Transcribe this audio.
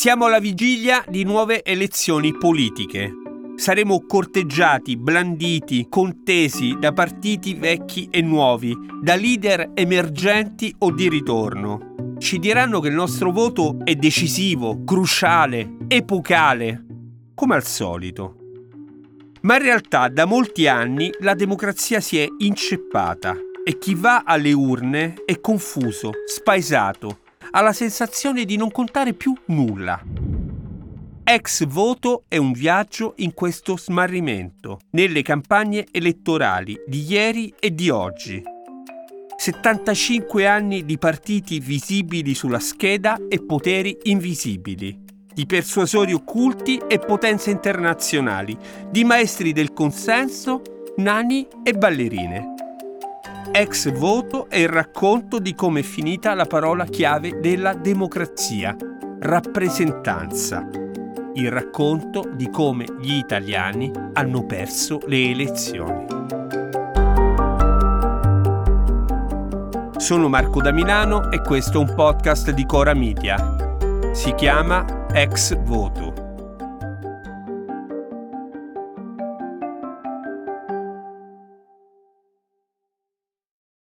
Siamo alla vigilia di nuove elezioni politiche. Saremo corteggiati, blanditi, contesi da partiti vecchi e nuovi, da leader emergenti o di ritorno. Ci diranno che il nostro voto è decisivo, cruciale, epocale, come al solito. Ma in realtà da molti anni la democrazia si è inceppata e chi va alle urne è confuso, spaesato, ha la sensazione di non contare più nulla. Ex voto è un viaggio in questo smarrimento, nelle campagne elettorali di ieri e di oggi. 75 anni di partiti visibili sulla scheda e poteri invisibili, di persuasori occulti e potenze internazionali, di maestri del consenso, nani e ballerine. Ex voto è il racconto di come è finita la parola chiave della democrazia, rappresentanza. Il racconto di come gli italiani hanno perso le elezioni. Sono Marco da Milano e questo è un podcast di Cora Media. Si chiama Ex Voto.